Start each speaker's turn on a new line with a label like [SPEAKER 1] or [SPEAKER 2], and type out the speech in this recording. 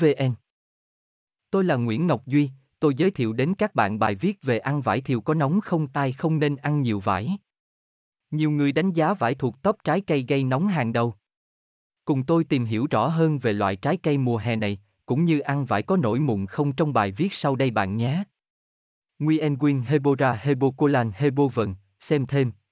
[SPEAKER 1] vn tôi là nguyễn ngọc duy tôi giới thiệu đến các bạn bài viết về ăn vải thiều có nóng không tai không nên ăn nhiều vải. Nhiều người đánh giá vải thuộc top trái cây gây nóng hàng đầu. Cùng tôi tìm hiểu rõ hơn về loại trái cây mùa hè này, cũng như ăn vải có nổi mụn không trong bài viết sau đây bạn nhé. Nguyen Quyên Hebora Hebocolan Hebovận, xem thêm,